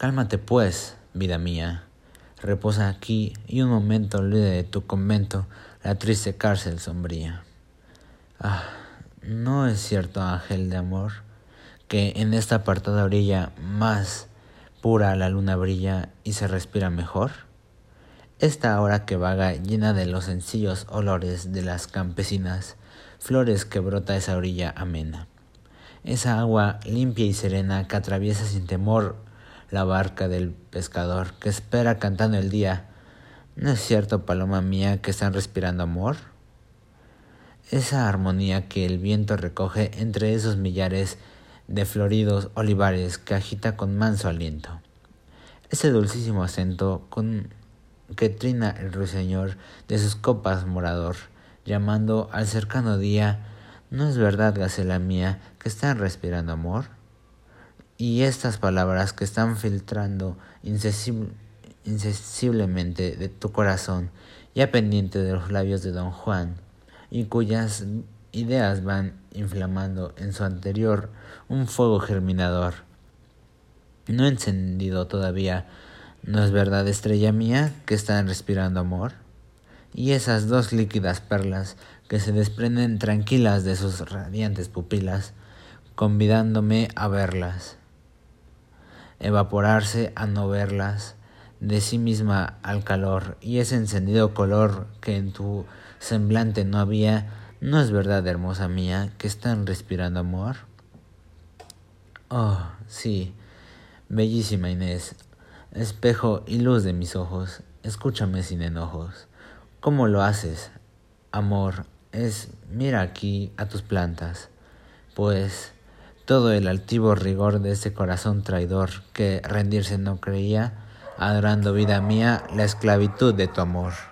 Cálmate pues, vida mía. Reposa aquí y un momento olvide de tu convento la triste cárcel sombría. Ah, ¿no es cierto, ángel de amor, que en esta apartada orilla más pura la luna brilla y se respira mejor? Esta hora que vaga llena de los sencillos olores de las campesinas, flores que brota esa orilla amena. Esa agua limpia y serena que atraviesa sin temor la barca del pescador que espera cantando el día. ¿No es cierto, paloma mía, que están respirando amor? Esa armonía que el viento recoge entre esos millares de floridos olivares que agita con manso aliento. Ese dulcísimo acento con que trina el ruiseñor de sus copas morador, llamando al cercano día, ¿no es verdad, gacela mía, que están respirando amor? Y estas palabras que están filtrando insensiblemente de tu corazón, ya pendiente de los labios de don Juan, y cuyas ideas van inflamando en su anterior un fuego germinador, no encendido todavía, ¿no es verdad, estrella mía, que están respirando amor? Y esas dos líquidas perlas que se desprenden tranquilas de sus radiantes pupilas, convidándome a verlas evaporarse a no verlas, de sí misma al calor, y ese encendido color que en tu semblante no había, ¿no es verdad, hermosa mía, que están respirando amor? Oh, sí, bellísima Inés, espejo y luz de mis ojos, escúchame sin enojos. ¿Cómo lo haces? Amor, es mira aquí a tus plantas, pues todo el altivo rigor de ese corazón traidor que rendirse no creía, adorando vida mía la esclavitud de tu amor.